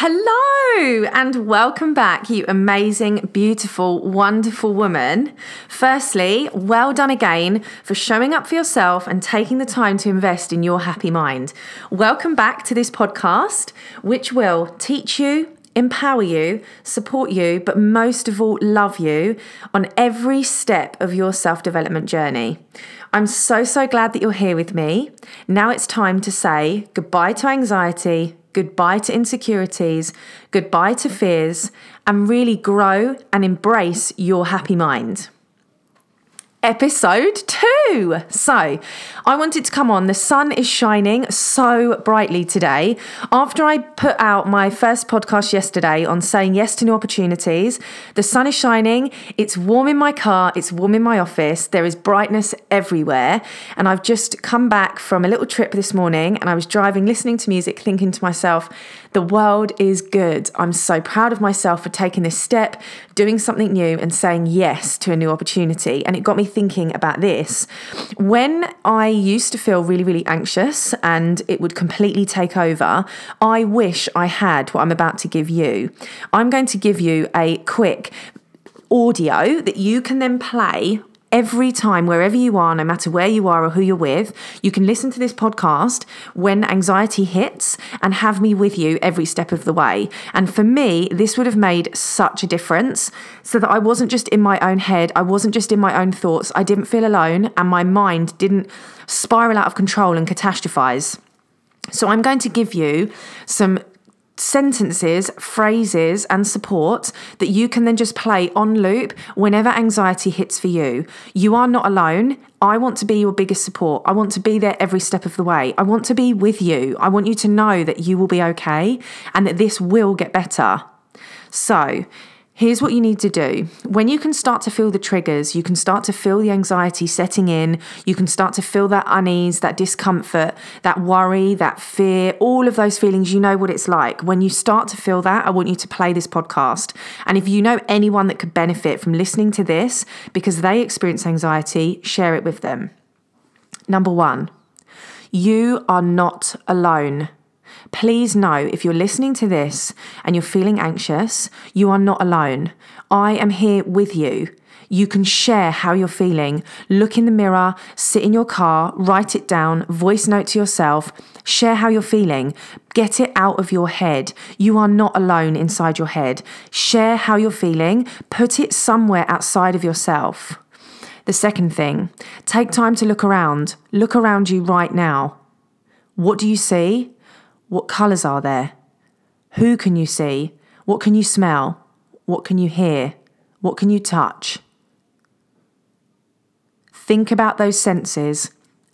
Hello and welcome back, you amazing, beautiful, wonderful woman. Firstly, well done again for showing up for yourself and taking the time to invest in your happy mind. Welcome back to this podcast, which will teach you, empower you, support you, but most of all, love you on every step of your self development journey. I'm so, so glad that you're here with me. Now it's time to say goodbye to anxiety, goodbye to insecurities, goodbye to fears, and really grow and embrace your happy mind episode two. So, I wanted to come on. The sun is shining so brightly today. After I put out my first podcast yesterday on saying yes to new opportunities, the sun is shining. It's warm in my car, it's warm in my office. There is brightness everywhere. And I've just come back from a little trip this morning and I was driving, listening to music, thinking to myself, the world is good. I'm so proud of myself for taking this step, doing something new, and saying yes to a new opportunity. And it got me thinking about this. When I used to feel really, really anxious and it would completely take over, I wish I had what I'm about to give you. I'm going to give you a quick audio that you can then play every time, wherever you are, no matter where you are or who you're with, you can listen to this podcast when anxiety hits and have me with you every step of the way. And for me, this would have made such a difference so that I wasn't just in my own head, I wasn't just in my own thoughts, I didn't feel alone, and my mind didn't spiral out of control and catastrophize. So, I'm going to give you some sentences, phrases, and support that you can then just play on loop whenever anxiety hits for you. You are not alone. I want to be your biggest support. I want to be there every step of the way. I want to be with you. I want you to know that you will be okay and that this will get better. So, Here's what you need to do. When you can start to feel the triggers, you can start to feel the anxiety setting in, you can start to feel that unease, that discomfort, that worry, that fear, all of those feelings, you know what it's like. When you start to feel that, I want you to play this podcast. And if you know anyone that could benefit from listening to this because they experience anxiety, share it with them. Number one, you are not alone. Please know if you're listening to this and you're feeling anxious, you are not alone. I am here with you. You can share how you're feeling. Look in the mirror, sit in your car, write it down, voice note to yourself, share how you're feeling. Get it out of your head. You are not alone inside your head. Share how you're feeling, put it somewhere outside of yourself. The second thing, take time to look around. Look around you right now. What do you see? What colours are there? Who can you see? What can you smell? What can you hear? What can you touch? Think about those senses,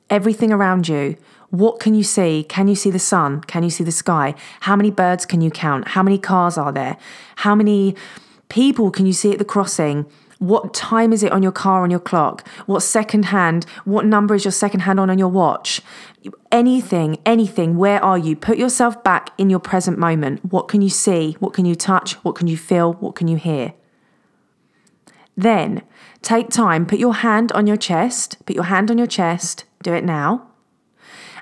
everything around you. What can you see? Can you see the sun? Can you see the sky? How many birds can you count? How many cars are there? How many people can you see at the crossing? What time is it on your car on your clock? What second hand? What number is your second hand on on your watch? Anything, anything. Where are you? Put yourself back in your present moment. What can you see? What can you touch? What can you feel? What can you hear? Then take time, put your hand on your chest, put your hand on your chest, do it now,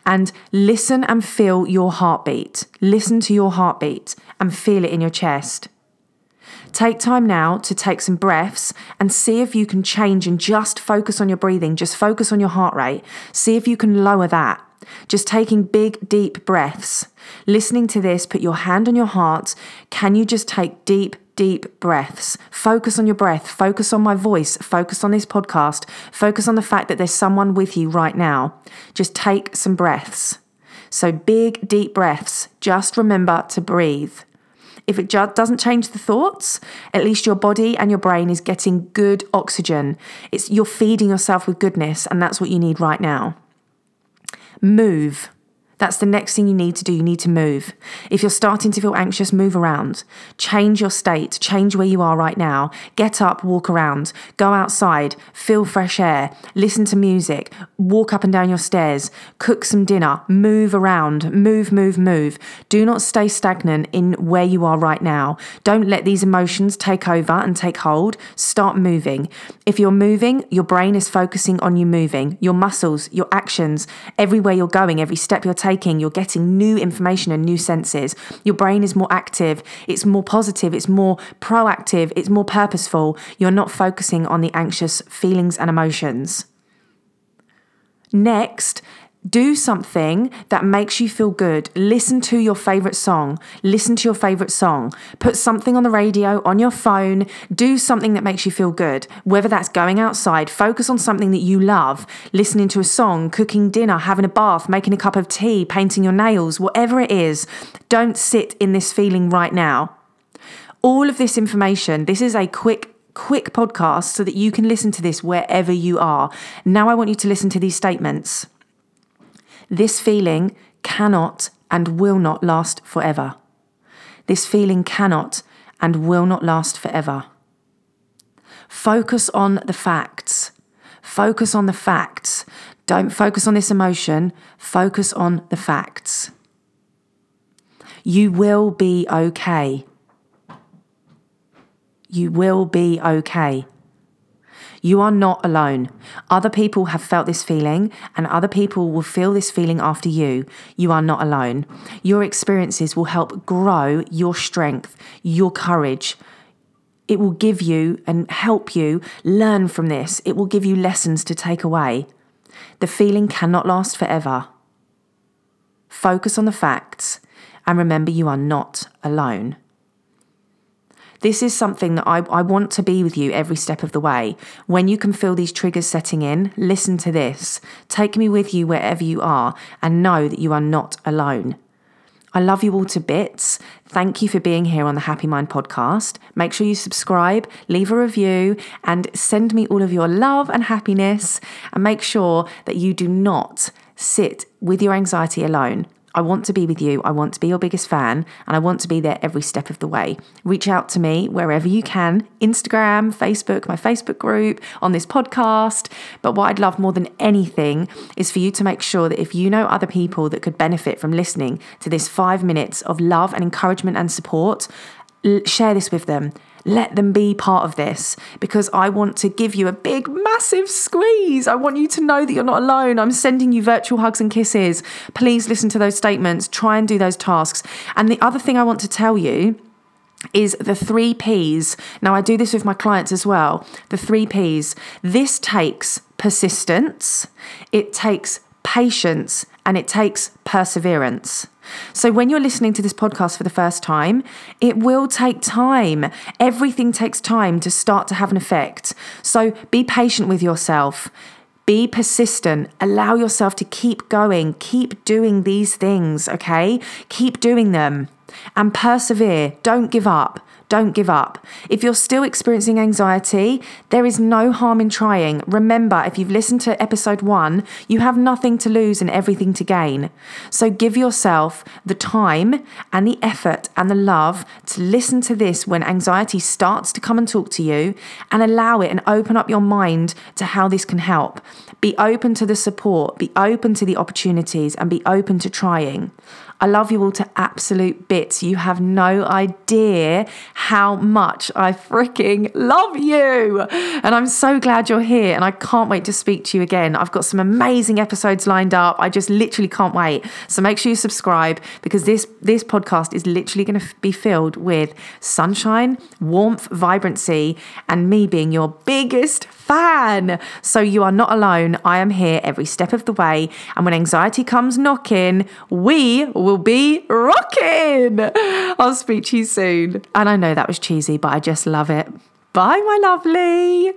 and listen and feel your heartbeat. Listen to your heartbeat and feel it in your chest. Take time now to take some breaths and see if you can change and just focus on your breathing, just focus on your heart rate. See if you can lower that. Just taking big, deep breaths. Listening to this, put your hand on your heart. Can you just take deep, deep breaths. Focus on your breath. Focus on my voice. Focus on this podcast. Focus on the fact that there's someone with you right now. Just take some breaths. So, big, deep breaths. Just remember to breathe. If it just doesn't change the thoughts, at least your body and your brain is getting good oxygen. It's you're feeding yourself with goodness, and that's what you need right now. Move. That's the next thing you need to do. You need to move. If you're starting to feel anxious, move around. Change your state. Change where you are right now. Get up, walk around. Go outside. Feel fresh air. Listen to music. Walk up and down your stairs. Cook some dinner. Move around. Move, move, move. Do not stay stagnant in where you are right now. Don't let these emotions take over and take hold. Start moving. If you're moving, your brain is focusing on you moving. Your muscles, your actions, everywhere you're going, every step you're taking taking, you're getting new information and new senses. Your brain is more active, it's more positive, it's more proactive, it's more purposeful. You're not focusing on the anxious feelings and emotions. Next, do something that makes you feel good. Listen to your favorite song. Listen to your favorite song. Put something on the radio, on your phone. Do something that makes you feel good. Whether that's going outside, focus on something that you love, listening to a song, cooking dinner, having a bath, making a cup of tea, painting your nails, whatever it is. Don't sit in this feeling right now. All of this information, this is a quick quick podcast so that you can listen to this wherever you are. Now I want you to listen to these statements. This feeling cannot and will not last forever. This feeling cannot and will not last forever. Focus on the facts. Focus on the facts. Don't focus on this emotion. Focus on the facts. You will be okay. You will be okay. You are not alone. Other people have felt this feeling, and other people will feel this feeling after you. You are not alone. Your experiences will help grow your strength, your courage. It will give you and help you learn from this. It will give you lessons to take away. The feeling cannot last forever. Focus on the facts and remember you are not alone. This is something that I, I want to be with you every step of the way. When you can feel these triggers setting in, listen to this. Take me with you wherever you are and know that you are not alone. I love you all to bits. Thank you for being here on the Happy Mind podcast. Make sure you subscribe, leave a review, and send me all of your love and happiness. And make sure that you do not sit with your anxiety alone. I want to be with you. I want to be your biggest fan and I want to be there every step of the way. Reach out to me wherever you can Instagram, Facebook, my Facebook group, on this podcast. But what I'd love more than anything is for you to make sure that if you know other people that could benefit from listening to this five minutes of love and encouragement and support, share this with them let them be part of this because I want to give you a big, massive squeeze. I want you to know that you're not alone. I'm sending you virtual hugs and kisses. Please listen to those statements, try and do those tasks. And the other thing I want to tell you is the three P's. Now, I do this with my clients as well. The three P's. This takes persistence, it takes patience, and it takes perseverance. So, when you're listening to this podcast for the first time, it will take time. Everything takes time to start to have an effect. So, be patient with yourself. Be persistent. Allow yourself to keep going. Keep doing these things, okay? Keep doing them and persevere. Don't give up. Don't give up. If you're still experiencing anxiety, there is no harm in trying. Remember, if you've listened to episode one, you have nothing to lose and everything to gain. So give yourself the time and the effort and the love to listen to this when anxiety starts to come and talk to you and allow it and open up your mind to how this can help. Be open to the support, be open to the opportunities, and be open to trying. I love you all to absolute bits. You have no idea how much I freaking love you. And I'm so glad you're here and I can't wait to speak to you again. I've got some amazing episodes lined up. I just literally can't wait. So make sure you subscribe because this this podcast is literally going to be filled with sunshine, warmth, vibrancy and me being your biggest fan. So you are not alone. I am here every step of the way and when anxiety comes knocking, we will be rocking. I'll speak to you soon. And I that was cheesy, but I just love it. Bye, my lovely.